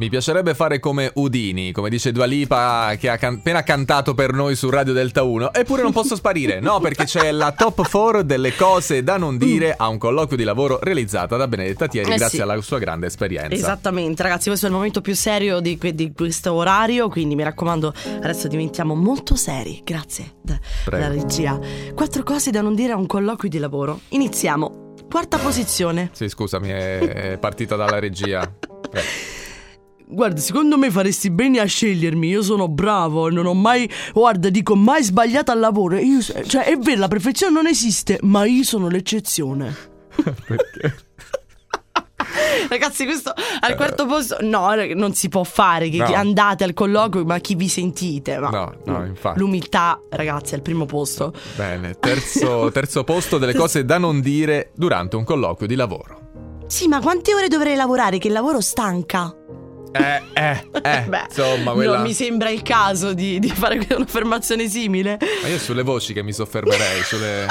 Mi piacerebbe fare come Udini, come dice Dua Lipa che ha can- appena cantato per noi su Radio Delta 1, eppure non posso sparire. No, perché c'è la top 4 delle cose da non dire a un colloquio di lavoro realizzata da Benedetta Thieri Eh grazie sì. alla sua grande esperienza. Esattamente, ragazzi, questo è il momento più serio di, que- di questo orario, quindi mi raccomando, adesso diventiamo molto seri. Grazie da- dalla regia. Quattro cose da non dire a un colloquio di lavoro. Iniziamo. Quarta posizione. Sì, scusami, è, è partita dalla regia. Prego. Guarda, secondo me faresti bene a scegliermi. Io sono bravo, non ho mai, guarda, dico mai sbagliato al lavoro. Io, cioè, è vero, la perfezione non esiste, ma io sono l'eccezione. Perché? Ragazzi, questo al quarto posto. No, non si può fare. Che No. andate al colloquio, ma chi vi sentite? Ma- No, no, infatti. L'umiltà, ragazzi, è al primo posto. Bene, terzo, terzo posto delle cose da non dire durante un colloquio di lavoro. Sì, ma quante ore dovrei lavorare? Che il lavoro stanca. Eh, eh, eh, Beh, insomma, quella... Non mi sembra il caso di, di fare un'affermazione simile. Ma io sulle voci che mi soffermerei, sulle...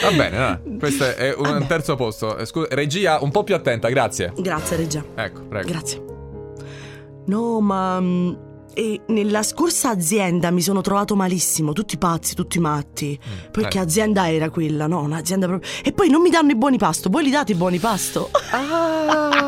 Va bene, no, questo è un terzo posto. Eh, Scusa, regia, un po' più attenta, grazie. Grazie, Reggia. Ecco, prego. Grazie. No, ma. mm, E nella scorsa azienda mi sono trovato malissimo, tutti pazzi, tutti matti. Poi eh. che azienda era quella? No, un'azienda proprio. E poi non mi danno i buoni pasto, voi li date i buoni pasto? Ah.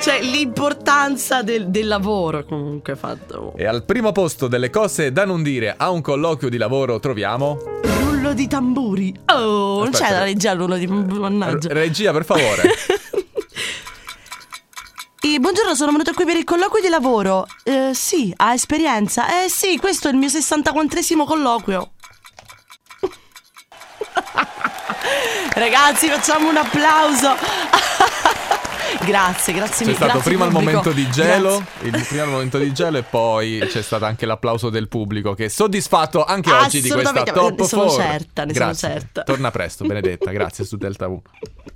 Cioè l'importanza del, del lavoro comunque fatto. E al primo posto delle cose da non dire a un colloquio di lavoro troviamo... Rullo di tamburi. Oh, non Aspetta. c'è la regia al rullo di tamburi, mannaggia. Regia, per favore. E buongiorno, sono venuta qui per il colloquio di lavoro. Eh, sì, ha esperienza? Eh sì, questo è il mio 64esimo colloquio. Ragazzi, facciamo un applauso. Grazie, grazie C'è mille. stato grazie prima il momento di gelo, il, prima il momento di gelo e poi c'è stato anche l'applauso del pubblico che è soddisfatto anche oggi di questa top ne sono 4. certa, ne sono Grazie. certa. Torna presto, Benedetta, grazie su Delta 1.